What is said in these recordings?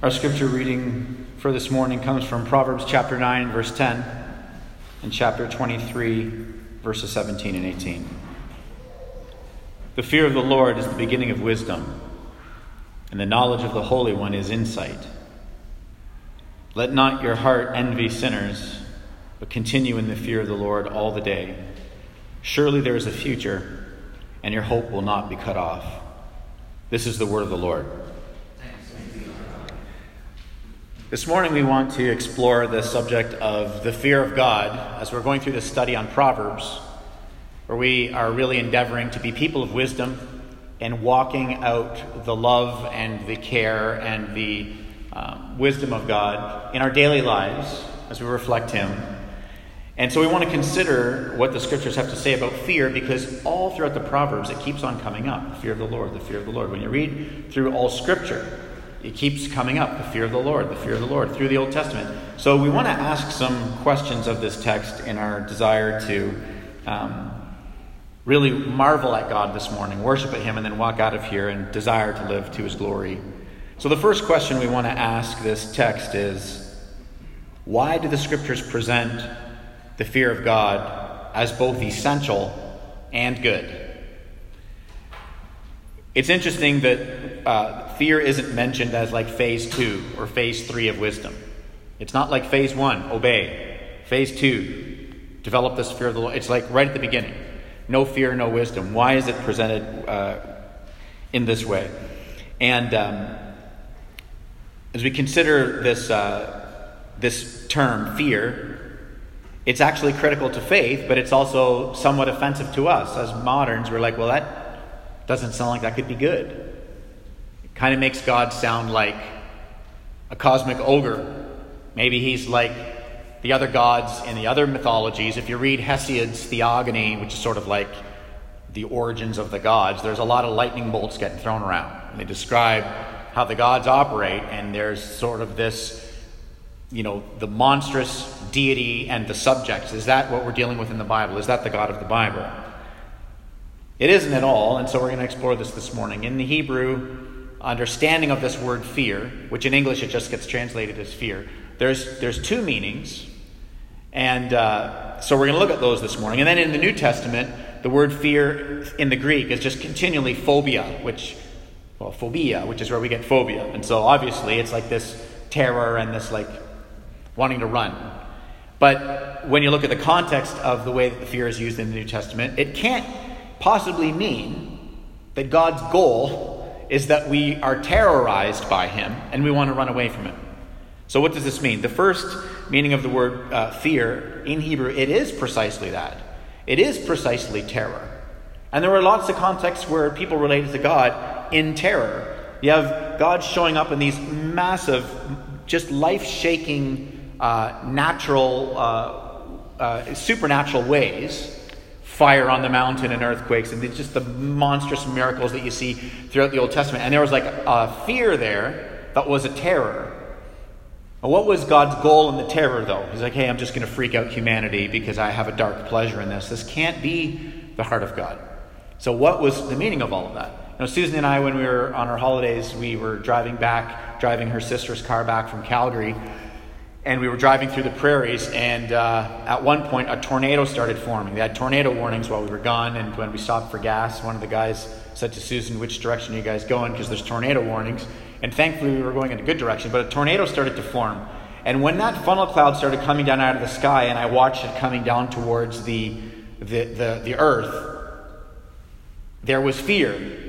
Our scripture reading for this morning comes from Proverbs chapter 9, verse 10, and chapter 23, verses 17 and 18. The fear of the Lord is the beginning of wisdom, and the knowledge of the Holy One is insight. Let not your heart envy sinners, but continue in the fear of the Lord all the day. Surely there is a future, and your hope will not be cut off. This is the word of the Lord. This morning, we want to explore the subject of the fear of God as we're going through this study on Proverbs, where we are really endeavoring to be people of wisdom and walking out the love and the care and the um, wisdom of God in our daily lives as we reflect Him. And so we want to consider what the scriptures have to say about fear because all throughout the Proverbs it keeps on coming up the fear of the Lord, the fear of the Lord. When you read through all scripture, it keeps coming up the fear of the Lord, the fear of the Lord through the Old Testament. So we want to ask some questions of this text in our desire to um, really marvel at God this morning, worship at Him, and then walk out of here and desire to live to His glory. So the first question we want to ask this text is why do the scriptures present the fear of God as both essential and good? It's interesting that uh, fear isn't mentioned as like phase two or phase three of wisdom. It's not like phase one, obey. Phase two, develop this fear of the Lord. It's like right at the beginning. No fear, no wisdom. Why is it presented uh, in this way? And um, as we consider this, uh, this term, fear, it's actually critical to faith, but it's also somewhat offensive to us. As moderns, we're like, well, that doesn't sound like that could be good. It kind of makes God sound like a cosmic ogre. Maybe he's like the other gods in the other mythologies. If you read Hesiod's Theogony, which is sort of like the origins of the gods, there's a lot of lightning bolts getting thrown around. And they describe how the gods operate, and there's sort of this, you know, the monstrous deity and the subjects. Is that what we're dealing with in the Bible? Is that the God of the Bible? It isn't at all, and so we're going to explore this this morning. In the Hebrew understanding of this word fear, which in English it just gets translated as fear, there's, there's two meanings. And uh, so we're going to look at those this morning. And then in the New Testament, the word fear in the Greek is just continually phobia, which, well, phobia, which is where we get phobia. And so obviously it's like this terror and this like wanting to run. But when you look at the context of the way that the fear is used in the New Testament, it can't possibly mean that God's goal is that we are terrorized by Him and we want to run away from Him. So, what does this mean? The first meaning of the word uh, fear in Hebrew, it is precisely that. It is precisely terror. And there are lots of contexts where people related to God in terror. You have God showing up in these massive, just life shaking, uh, natural, uh, uh, supernatural ways fire on the mountain and earthquakes and just the monstrous miracles that you see throughout the Old Testament. And there was like a fear there that was a terror. What was God's goal in the terror, though? He's like, hey, I'm just going to freak out humanity because I have a dark pleasure in this. This can't be the heart of God. So, what was the meaning of all of that? You know, Susan and I, when we were on our holidays, we were driving back, driving her sister's car back from Calgary and we were driving through the prairies, and uh, at one point, a tornado started forming. They had tornado warnings while we were gone, and when we stopped for gas, one of the guys said to Susan, Which direction are you guys going? Because there's tornado warnings. And thankfully, we were going in a good direction, but a tornado started to form. And when that funnel cloud started coming down out of the sky, and I watched it coming down towards the, the, the, the earth, there was fear.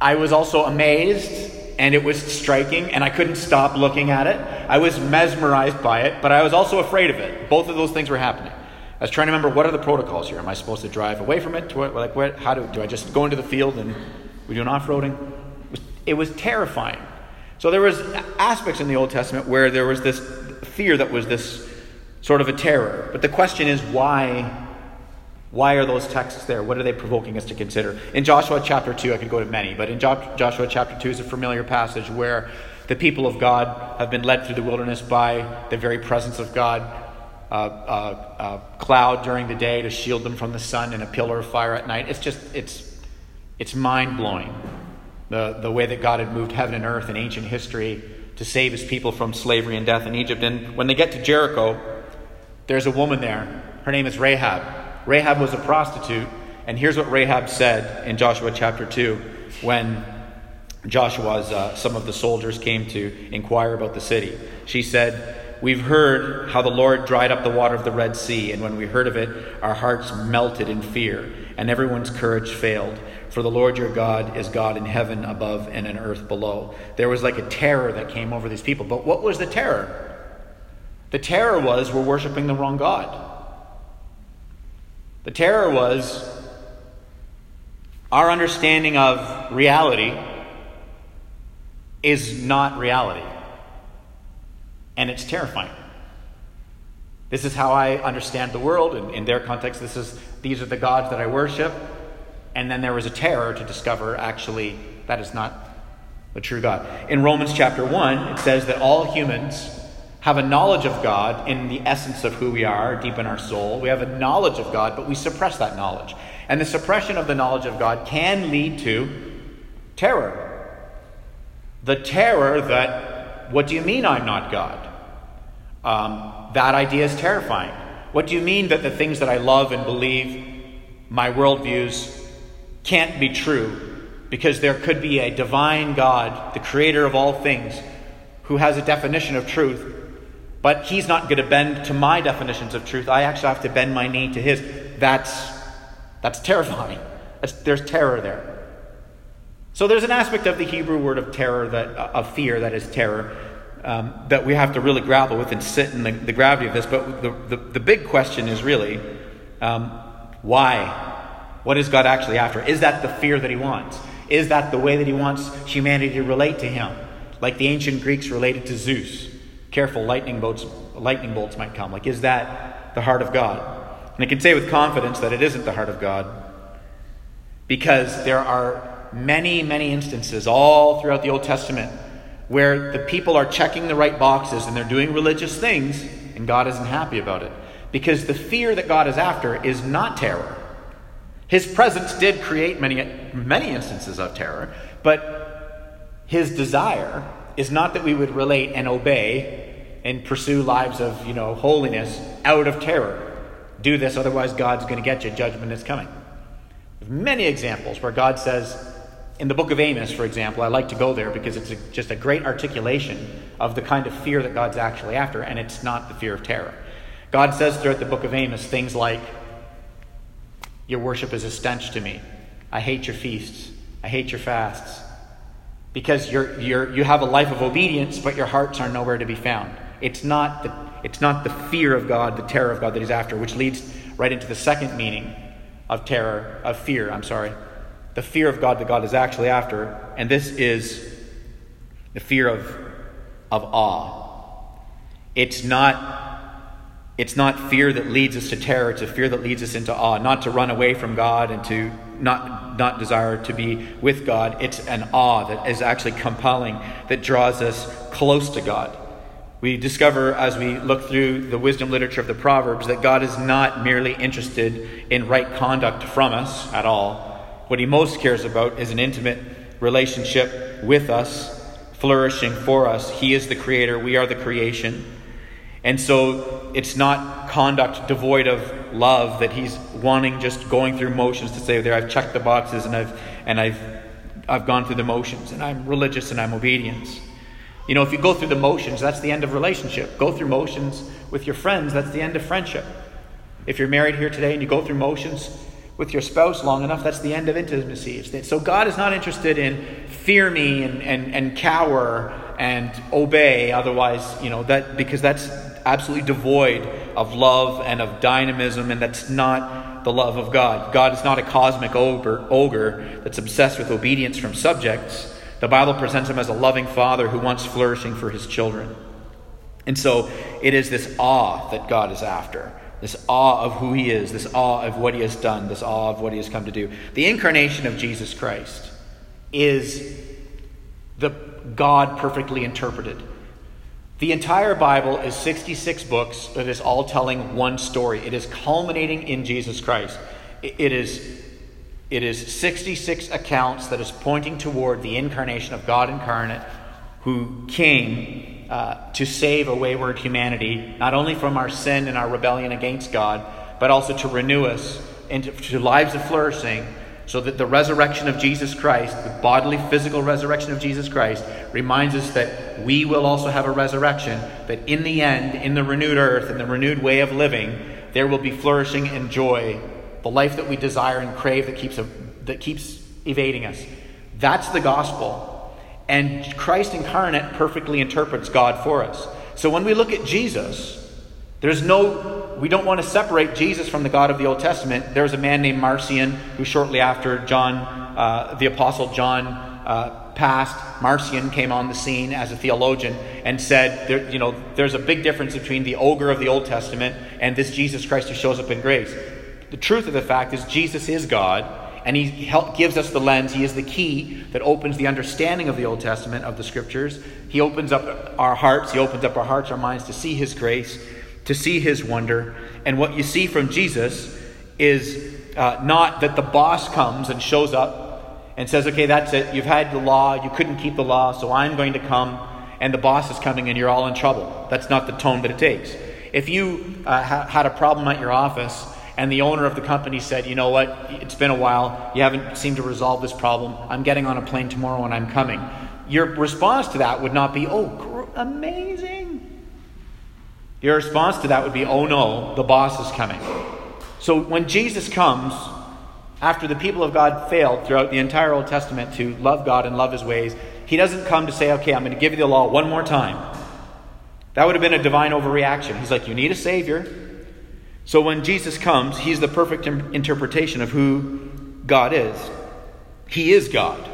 I was also amazed and it was striking, and I couldn't stop looking at it. I was mesmerized by it, but I was also afraid of it. Both of those things were happening. I was trying to remember what are the protocols here. Am I supposed to drive away from it? To what, like what? How do do I just go into the field and we do an off-roading? It it was terrifying. So there was aspects in the Old Testament where there was this fear that was this sort of a terror. But the question is why why are those texts there? What are they provoking us to consider? In Joshua chapter 2, I could go to many, but in Joshua chapter 2 is a familiar passage where the people of God have been led through the wilderness by the very presence of God. Uh, uh, a cloud during the day to shield them from the sun and a pillar of fire at night. It's just, it's, it's mind blowing. The, the way that God had moved heaven and earth in ancient history to save his people from slavery and death in Egypt. And when they get to Jericho, there's a woman there. Her name is Rahab. Rahab was a prostitute, and here's what Rahab said in Joshua chapter 2 when Joshua's uh, some of the soldiers came to inquire about the city. She said, We've heard how the Lord dried up the water of the Red Sea, and when we heard of it, our hearts melted in fear, and everyone's courage failed. For the Lord your God is God in heaven above and in earth below. There was like a terror that came over these people. But what was the terror? The terror was we're worshiping the wrong God. The terror was our understanding of reality is not reality. And it's terrifying. This is how I understand the world. In, in their context, this is these are the gods that I worship. And then there was a terror to discover actually that is not the true God. In Romans chapter 1, it says that all humans have a knowledge of God in the essence of who we are, deep in our soul. We have a knowledge of God, but we suppress that knowledge. And the suppression of the knowledge of God can lead to terror. The terror that, what do you mean I'm not God? Um, that idea is terrifying. What do you mean that the things that I love and believe, my worldviews, can't be true? Because there could be a divine God, the creator of all things, who has a definition of truth, but he's not going to bend to my definitions of truth. I actually have to bend my knee to his. That's, that's terrifying. That's, there's terror there. So there's an aspect of the Hebrew word of terror, that, of fear, that is terror, um, that we have to really grapple with and sit in the, the gravity of this. But the, the, the big question is really um, why? What is God actually after? Is that the fear that he wants? Is that the way that he wants humanity to relate to him? Like the ancient Greeks related to Zeus. Careful, lightning bolts, lightning bolts might come. Like, is that the heart of God? And I can say with confidence that it isn't the heart of God because there are many, many instances all throughout the Old Testament where the people are checking the right boxes and they're doing religious things, and God isn't happy about it. Because the fear that God is after is not terror. His presence did create many, many instances of terror, but his desire is not that we would relate and obey and pursue lives of, you know, holiness out of terror. Do this, otherwise God's going to get you. Judgment is coming. There's many examples where God says, in the book of Amos, for example, I like to go there because it's a, just a great articulation of the kind of fear that God's actually after, and it's not the fear of terror. God says throughout the book of Amos things like, Your worship is a stench to me. I hate your feasts. I hate your fasts. Because you're, you're, you have a life of obedience, but your hearts are nowhere to be found. It's not, the, it's not the fear of God, the terror of God that he's after, which leads right into the second meaning of terror, of fear, I'm sorry the fear of God that God is actually after, and this is the fear of, of awe. It's not, it's not fear that leads us to terror, it's a fear that leads us into awe, not to run away from God and to not, not desire to be with God. It's an awe that is actually compelling, that draws us close to God. We discover as we look through the wisdom literature of the Proverbs that God is not merely interested in right conduct from us at all what he most cares about is an intimate relationship with us, flourishing for us. He is the creator, we are the creation. And so it's not conduct devoid of love that he's wanting just going through motions to say there I've checked the boxes and I've and I've I've gone through the motions and I'm religious and I'm obedient. You know, if you go through the motions, that's the end of relationship. Go through motions with your friends, that's the end of friendship. If you're married here today and you go through motions, with your spouse long enough, that's the end of intimacy. So God is not interested in fear me and, and, and cower and obey, otherwise, you know, that because that's absolutely devoid of love and of dynamism, and that's not the love of God. God is not a cosmic ogre, that's obsessed with obedience from subjects. The Bible presents him as a loving father who wants flourishing for his children. And so it is this awe that God is after this awe of who he is, this awe of what he has done, this awe of what he has come to do. The incarnation of Jesus Christ is the God perfectly interpreted. The entire Bible is 66 books that is all telling one story. It is culminating in Jesus Christ. It is, it is 66 accounts that is pointing toward the incarnation of God incarnate who came uh, to save a wayward humanity, not only from our sin and our rebellion against God, but also to renew us into to lives of flourishing so that the resurrection of Jesus Christ, the bodily, physical resurrection of Jesus Christ, reminds us that we will also have a resurrection, that in the end, in the renewed earth, in the renewed way of living, there will be flourishing and joy, the life that we desire and crave that keeps, that keeps evading us. That's the gospel. And Christ incarnate perfectly interprets God for us. So when we look at Jesus, there's no, we don't want to separate Jesus from the God of the Old Testament. There was a man named Marcion who, shortly after John, uh, the Apostle John, uh, passed, Marcion came on the scene as a theologian and said, there, you know, there's a big difference between the ogre of the Old Testament and this Jesus Christ who shows up in grace. The truth of the fact is, Jesus is God, and He help, gives us the lens. He is the key that opens the understanding of the Old Testament, of the Scriptures. He opens up our hearts, He opens up our hearts, our minds to see His grace to see his wonder. And what you see from Jesus is uh, not that the boss comes and shows up and says, okay, that's it. You've had the law. You couldn't keep the law, so I'm going to come. And the boss is coming and you're all in trouble. That's not the tone that it takes. If you uh, ha- had a problem at your office and the owner of the company said, you know what, it's been a while. You haven't seemed to resolve this problem. I'm getting on a plane tomorrow and I'm coming. Your response to that would not be, oh, amazing your response to that would be, oh no, the boss is coming. So when Jesus comes, after the people of God failed throughout the entire Old Testament to love God and love his ways, he doesn't come to say, okay, I'm going to give you the law one more time. That would have been a divine overreaction. He's like, you need a Savior. So when Jesus comes, he's the perfect interpretation of who God is. He is God,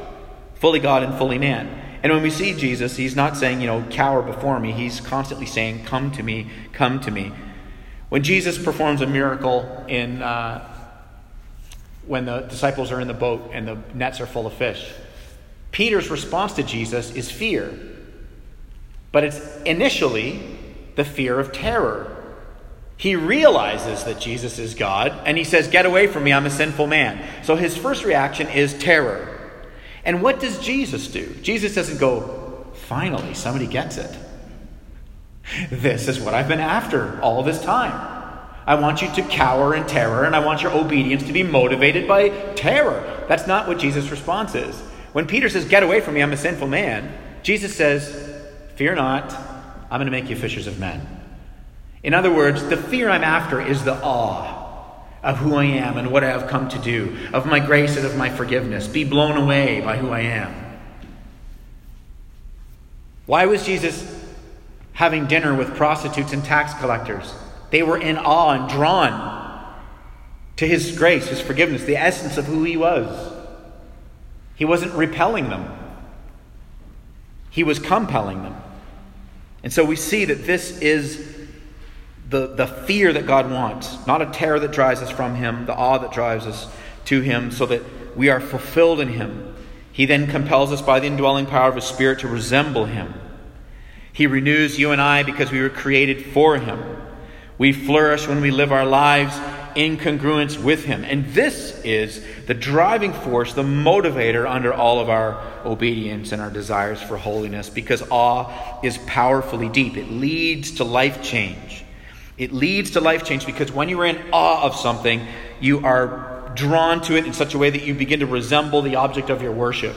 fully God and fully man. And when we see Jesus, he's not saying, you know, cower before me. He's constantly saying, come to me, come to me. When Jesus performs a miracle in uh, when the disciples are in the boat and the nets are full of fish, Peter's response to Jesus is fear. But it's initially the fear of terror. He realizes that Jesus is God and he says, Get away from me, I'm a sinful man. So his first reaction is terror. And what does Jesus do? Jesus doesn't go, finally, somebody gets it. This is what I've been after all this time. I want you to cower in terror, and I want your obedience to be motivated by terror. That's not what Jesus' response is. When Peter says, Get away from me, I'm a sinful man, Jesus says, Fear not, I'm going to make you fishers of men. In other words, the fear I'm after is the awe of who I am and what I have come to do, of my grace and of my forgiveness. Be blown away by who I am. Why was Jesus having dinner with prostitutes and tax collectors? They were in awe and drawn to his grace, his forgiveness, the essence of who he was. He wasn't repelling them, he was compelling them. And so we see that this is the, the fear that God wants, not a terror that drives us from Him, the awe that drives us to Him, so that we are fulfilled in Him. He then compels us by the indwelling power of His Spirit to resemble Him. He renews you and I because we were created for Him. We flourish when we live our lives in congruence with Him. And this is the driving force, the motivator under all of our obedience and our desires for holiness because awe is powerfully deep. It leads to life change. It leads to life change because when you are in awe of something, you are drawn to it in such a way that you begin to resemble the object of your worship.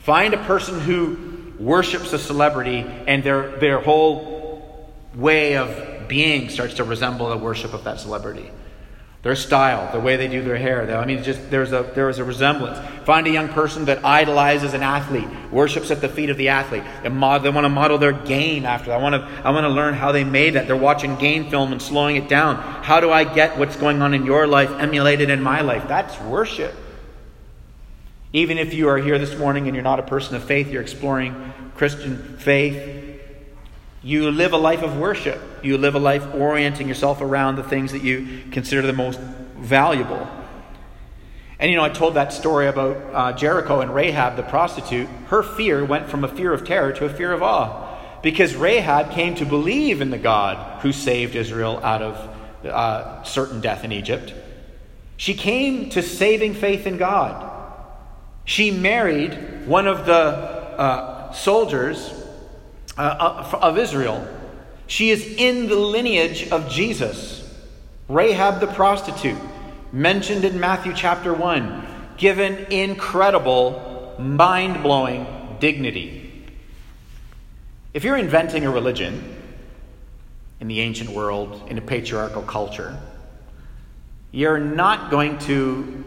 Find a person who worships a celebrity and their, their whole way of being starts to resemble the worship of that celebrity their style, the way they do their hair. I mean, just there's a there is a resemblance. Find a young person that idolizes an athlete, worships at the feet of the athlete. They, mod, they want to model their game after. I want to I want to learn how they made that. They're watching game film and slowing it down. How do I get what's going on in your life emulated in my life? That's worship. Even if you are here this morning and you're not a person of faith, you're exploring Christian faith, you live a life of worship. You live a life orienting yourself around the things that you consider the most valuable. And you know, I told that story about uh, Jericho and Rahab, the prostitute. Her fear went from a fear of terror to a fear of awe. Because Rahab came to believe in the God who saved Israel out of uh, certain death in Egypt. She came to saving faith in God. She married one of the uh, soldiers uh, of Israel. She is in the lineage of Jesus. Rahab the prostitute, mentioned in Matthew chapter 1, given incredible, mind blowing dignity. If you're inventing a religion in the ancient world, in a patriarchal culture, you're not going to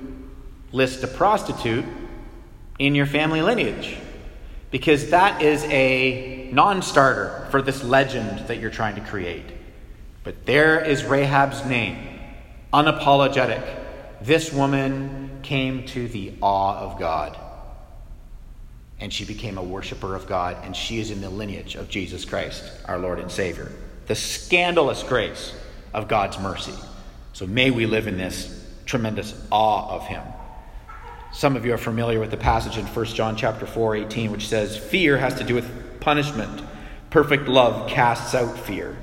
list a prostitute in your family lineage because that is a non starter for this legend that you're trying to create. But there is Rahab's name, unapologetic. This woman came to the awe of God. And she became a worshiper of God, and she is in the lineage of Jesus Christ, our Lord and Savior. The scandalous grace of God's mercy. So may we live in this tremendous awe of Him. Some of you are familiar with the passage in 1 John chapter 4, 18, which says, Fear has to do with punishment. Perfect love casts out fear.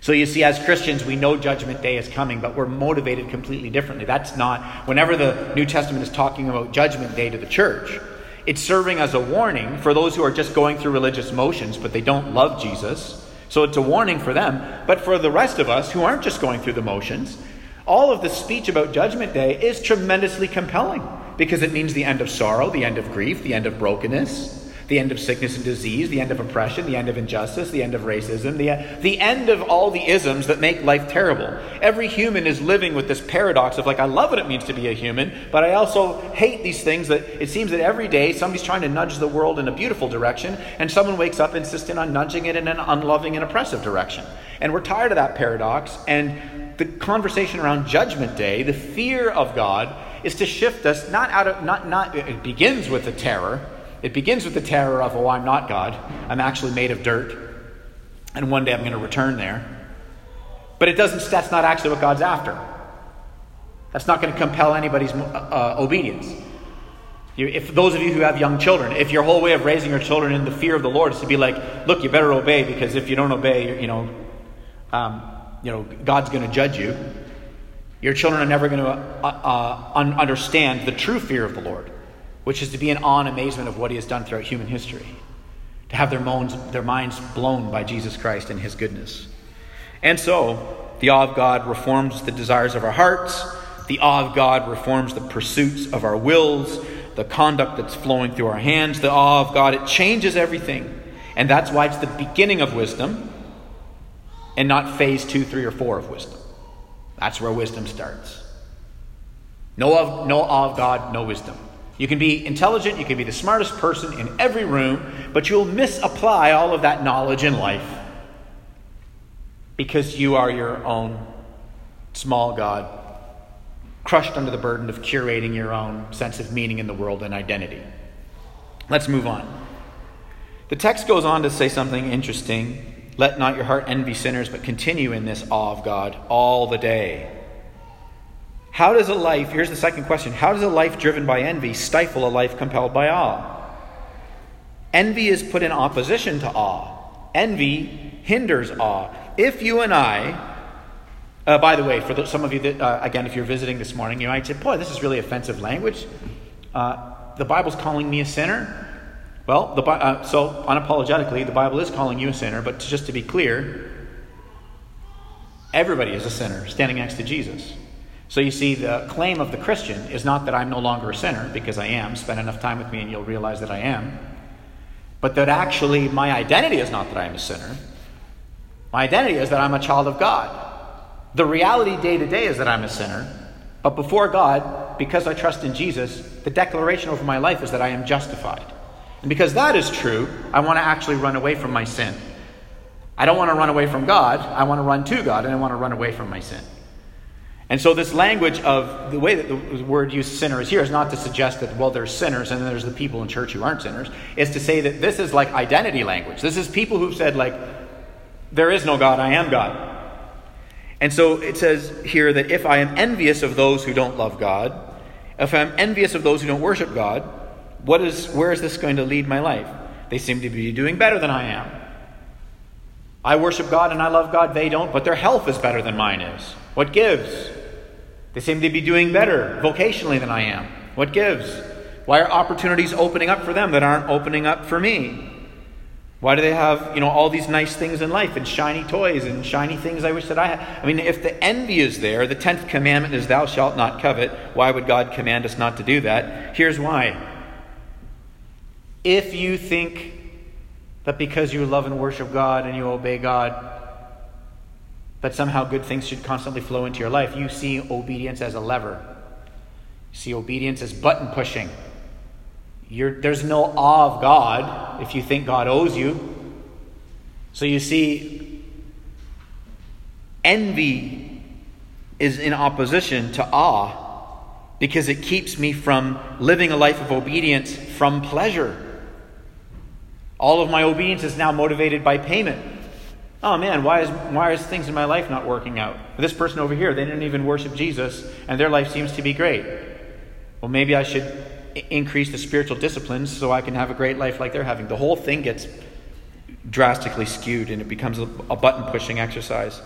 So you see, as Christians, we know Judgment Day is coming, but we're motivated completely differently. That's not, whenever the New Testament is talking about Judgment Day to the church, it's serving as a warning for those who are just going through religious motions, but they don't love Jesus. So it's a warning for them. But for the rest of us who aren't just going through the motions, all of the speech about Judgment Day is tremendously compelling because it means the end of sorrow, the end of grief, the end of brokenness, the end of sickness and disease, the end of oppression, the end of injustice, the end of racism, the, the end of all the isms that make life terrible. Every human is living with this paradox of like, I love what it means to be a human, but I also hate these things that it seems that every day somebody's trying to nudge the world in a beautiful direction, and someone wakes up insisting on nudging it in an unloving and oppressive direction. And we're tired of that paradox, and the conversation around Judgment Day, the fear of God, is to shift us not out of, not, not, it begins with the terror. It begins with the terror of, oh, I'm not God. I'm actually made of dirt. And one day I'm going to return there. But it doesn't, that's not actually what God's after. That's not going to compel anybody's uh, obedience. If those of you who have young children, if your whole way of raising your children in the fear of the Lord is to be like, look, you better obey because if you don't obey, you know, um, you know, God's going to judge you. Your children are never going to uh, uh, un- understand the true fear of the Lord, which is to be in awe and amazement of what He has done throughout human history, to have their, moans, their minds blown by Jesus Christ and His goodness. And so, the awe of God reforms the desires of our hearts, the awe of God reforms the pursuits of our wills, the conduct that's flowing through our hands. The awe of God, it changes everything. And that's why it's the beginning of wisdom and not phase two, three, or four of wisdom. That's where wisdom starts. No, of, no awe of God, no wisdom. You can be intelligent, you can be the smartest person in every room, but you'll misapply all of that knowledge in life because you are your own small God, crushed under the burden of curating your own sense of meaning in the world and identity. Let's move on. The text goes on to say something interesting let not your heart envy sinners, but continue in this awe of God all the day. How does a life, here's the second question how does a life driven by envy stifle a life compelled by awe? Envy is put in opposition to awe. Envy hinders awe. If you and I, uh, by the way, for the, some of you that, uh, again, if you're visiting this morning, you might say, boy, this is really offensive language. Uh, the Bible's calling me a sinner. Well, the, uh, so unapologetically, the Bible is calling you a sinner, but just to be clear, everybody is a sinner standing next to Jesus. So you see, the claim of the Christian is not that I'm no longer a sinner, because I am. Spend enough time with me and you'll realize that I am. But that actually my identity is not that I am a sinner. My identity is that I'm a child of God. The reality day to day is that I'm a sinner. But before God, because I trust in Jesus, the declaration over my life is that I am justified. And because that is true, I want to actually run away from my sin. I don't want to run away from God. I want to run to God, and I want to run away from my sin. And so, this language of the way that the word used sinner is here is not to suggest that, well, there's sinners and then there's the people in church who aren't sinners. Is to say that this is like identity language. This is people who've said, like, there is no God, I am God. And so it says here that if I am envious of those who don't love God, if I'm envious of those who don't worship God, what is, where is this going to lead my life? They seem to be doing better than I am. I worship God and I love God, they don't, but their health is better than mine is. What gives? They seem to be doing better vocationally than I am. What gives? Why are opportunities opening up for them that aren't opening up for me? Why do they have, you know, all these nice things in life and shiny toys and shiny things I wish that I had? I mean, if the envy is there, the 10th commandment is thou shalt not covet. Why would God command us not to do that? Here's why. If you think that because you love and worship God and you obey God, that somehow good things should constantly flow into your life, you see obedience as a lever. You see obedience as button pushing. You're, there's no awe of God if you think God owes you. So you see, envy is in opposition to awe because it keeps me from living a life of obedience from pleasure. All of my obedience is now motivated by payment. Oh man, why is, why is things in my life not working out? This person over here, they didn't even worship Jesus, and their life seems to be great. Well, maybe I should increase the spiritual disciplines so I can have a great life like they're having. The whole thing gets drastically skewed and it becomes a, a button pushing exercise,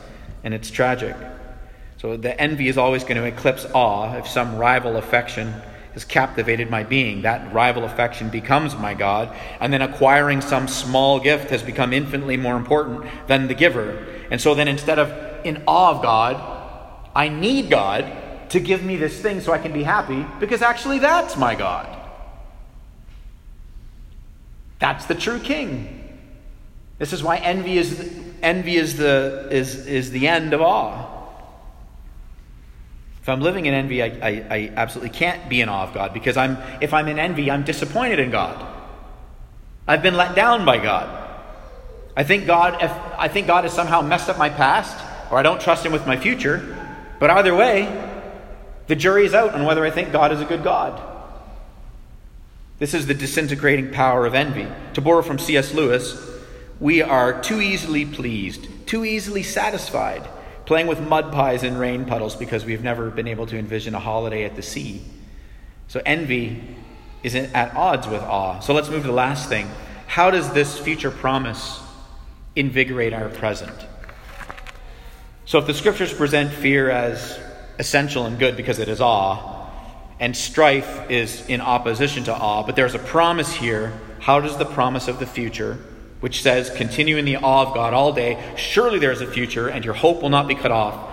and it's tragic. So the envy is always going to eclipse awe if some rival affection has captivated my being. That rival affection becomes my God, and then acquiring some small gift has become infinitely more important than the giver. And so then instead of in awe of God, I need God to give me this thing so I can be happy because actually that's my God. That's the true king. This is why envy is envy is the is is the end of awe. If I'm living in envy, I, I, I absolutely can't be in awe of God because I'm if I'm in envy, I'm disappointed in God. I've been let down by God. I think God if I think God has somehow messed up my past, or I don't trust him with my future. But either way, the jury is out on whether I think God is a good God. This is the disintegrating power of envy. To borrow from C.S. Lewis, we are too easily pleased, too easily satisfied, playing with mud pies in rain puddles because we've never been able to envision a holiday at the sea. So envy is at odds with awe. So let's move to the last thing. How does this future promise invigorate our present? So if the scriptures present fear as essential and good because it is awe, and strife is in opposition to awe. But there's a promise here. How does the promise of the future, which says, continue in the awe of God all day, surely there is a future and your hope will not be cut off,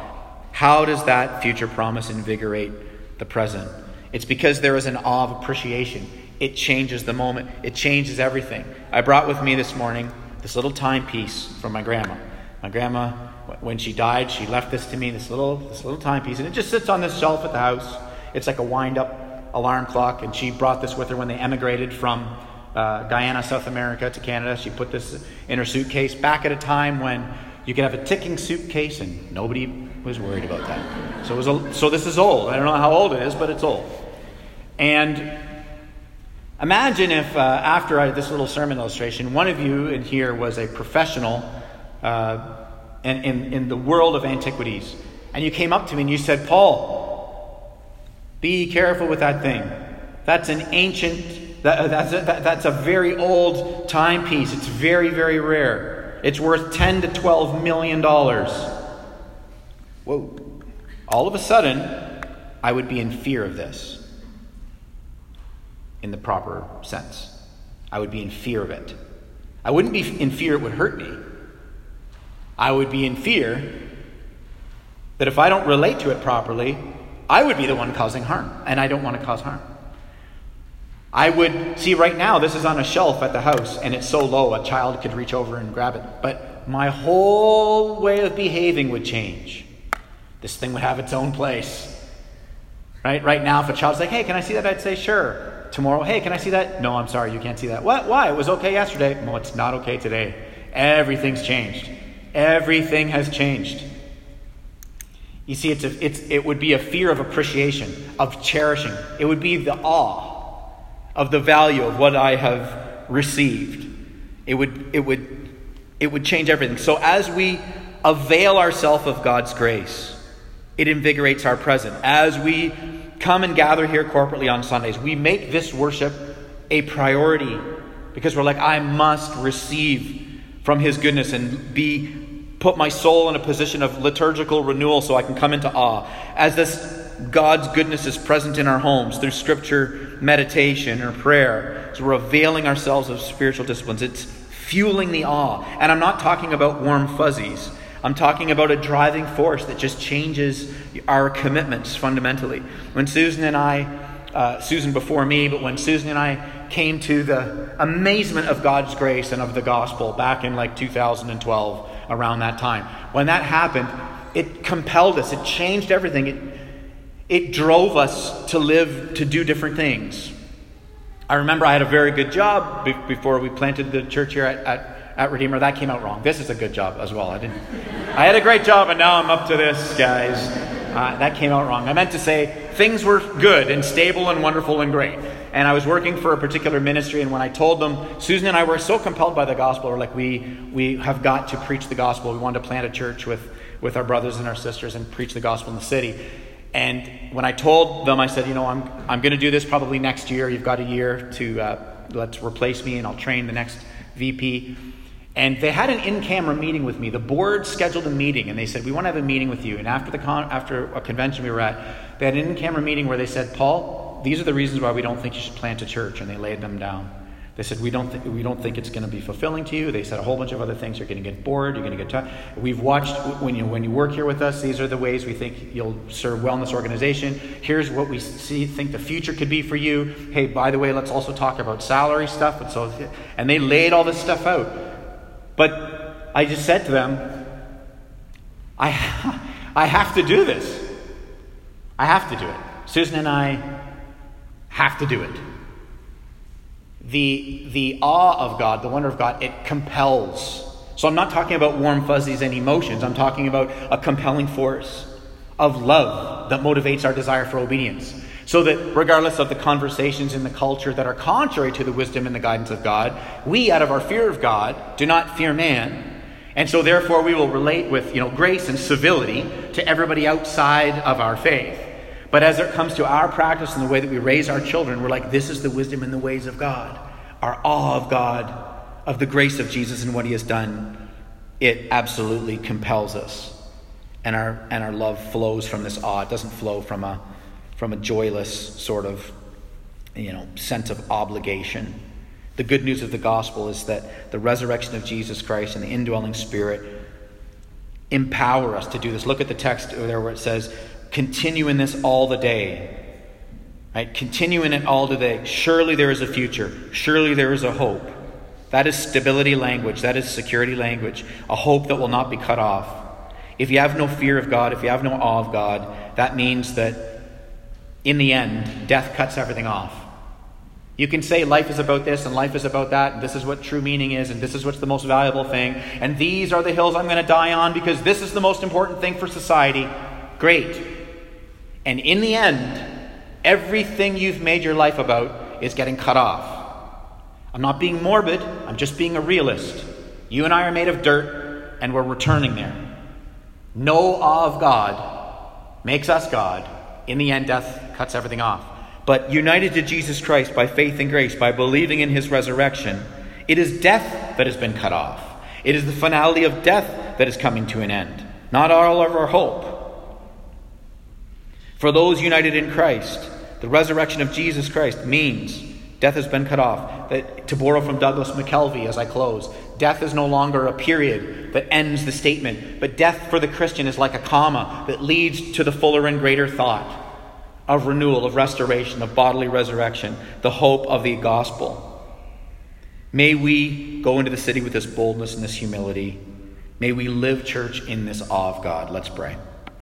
how does that future promise invigorate the present? It's because there is an awe of appreciation. It changes the moment, it changes everything. I brought with me this morning this little timepiece from my grandma. My grandma when she died, she left this to me, this little, this little timepiece, and it just sits on this shelf at the house. It's like a wind up alarm clock, and she brought this with her when they emigrated from uh, Guyana, South America to Canada. She put this in her suitcase back at a time when you could have a ticking suitcase and nobody was worried about that. So, it was a, so this is old. I don't know how old it is, but it's old. And imagine if uh, after I, this little sermon illustration, one of you in here was a professional. Uh, in, in, in the world of antiquities. And you came up to me and you said, Paul, be careful with that thing. That's an ancient, that, uh, that's, a, that, that's a very old timepiece. It's very, very rare. It's worth 10 to 12 million dollars. Whoa. All of a sudden, I would be in fear of this in the proper sense. I would be in fear of it. I wouldn't be in fear it would hurt me. I would be in fear that if I don't relate to it properly, I would be the one causing harm, and I don't want to cause harm. I would see right now, this is on a shelf at the house, and it's so low a child could reach over and grab it. But my whole way of behaving would change. This thing would have its own place. Right? Right now, if a child's like, hey, can I see that? I'd say, sure. Tomorrow, hey, can I see that? No, I'm sorry, you can't see that. What? Why? It was okay yesterday. No, it's not okay today. Everything's changed. Everything has changed. You see, it's a, it's, it would be a fear of appreciation, of cherishing. It would be the awe of the value of what I have received. It would, it would, it would change everything. So as we avail ourselves of God's grace, it invigorates our present. As we come and gather here corporately on Sundays, we make this worship a priority because we're like, I must receive from His goodness and be put my soul in a position of liturgical renewal so I can come into awe. As this God's goodness is present in our homes through Scripture meditation or prayer. So we're availing ourselves of spiritual disciplines. It's fueling the awe. And I'm not talking about warm fuzzies. I'm talking about a driving force that just changes our commitments fundamentally. When Susan and I, uh, Susan before me, but when Susan and I came to the amazement of God's grace and of the gospel back in like 2012, around that time, when that happened, it compelled us, it changed everything. It, it drove us to live, to do different things. I remember I had a very good job before we planted the church here at, at at Redeemer. That came out wrong. This is a good job as well. I didn't. I had a great job, and now I'm up to this, guys. Uh, that came out wrong. I meant to say things were good and stable and wonderful and great. And I was working for a particular ministry, and when I told them, Susan and I were so compelled by the gospel, we're like, we we have got to preach the gospel. We wanted to plant a church with with our brothers and our sisters and preach the gospel in the city. And when I told them, I said, you know, I'm I'm going to do this probably next year. You've got a year to uh, let's replace me, and I'll train the next VP. And they had an in-camera meeting with me. The board scheduled a meeting, and they said, "We want to have a meeting with you." And after the con- after a convention we were at, they had an in-camera meeting where they said, "Paul, these are the reasons why we don't think you should plant a church," and they laid them down. They said, we don't, th- we don't think it's going to be fulfilling to you. They said a whole bunch of other things. You're going to get bored. You're going to get tired. We've watched, when you, when you work here with us, these are the ways we think you'll serve well in this organization. Here's what we see, think the future could be for you. Hey, by the way, let's also talk about salary stuff. And, so, and they laid all this stuff out. But I just said to them, I, I have to do this. I have to do it. Susan and I have to do it the, the awe of God, the wonder of God, it compels. So I'm not talking about warm fuzzies and emotions. I'm talking about a compelling force of love that motivates our desire for obedience. So that regardless of the conversations in the culture that are contrary to the wisdom and the guidance of God, we, out of our fear of God, do not fear man. And so therefore we will relate with you know, grace and civility to everybody outside of our faith. But as it comes to our practice and the way that we raise our children, we're like, this is the wisdom and the ways of God. Our awe of God, of the grace of Jesus and what he has done, it absolutely compels us. And our, and our love flows from this awe. It doesn't flow from a, from a joyless sort of you know, sense of obligation. The good news of the gospel is that the resurrection of Jesus Christ and the indwelling spirit empower us to do this. Look at the text there where it says, Continue in this all the day. Right? Continue in it all the day. Surely there is a future. Surely there is a hope. That is stability language. That is security language. A hope that will not be cut off. If you have no fear of God, if you have no awe of God, that means that in the end, death cuts everything off. You can say life is about this and life is about that, and this is what true meaning is, and this is what's the most valuable thing, and these are the hills I'm going to die on because this is the most important thing for society. Great. And in the end, everything you've made your life about is getting cut off. I'm not being morbid, I'm just being a realist. You and I are made of dirt, and we're returning there. No awe of God makes us God. In the end, death cuts everything off. But united to Jesus Christ by faith and grace, by believing in his resurrection, it is death that has been cut off. It is the finality of death that is coming to an end, not all of our hope. For those united in Christ, the resurrection of Jesus Christ means death has been cut off. That, to borrow from Douglas McKelvey as I close, death is no longer a period that ends the statement, but death for the Christian is like a comma that leads to the fuller and greater thought of renewal, of restoration, of bodily resurrection, the hope of the gospel. May we go into the city with this boldness and this humility. May we live, church, in this awe of God. Let's pray.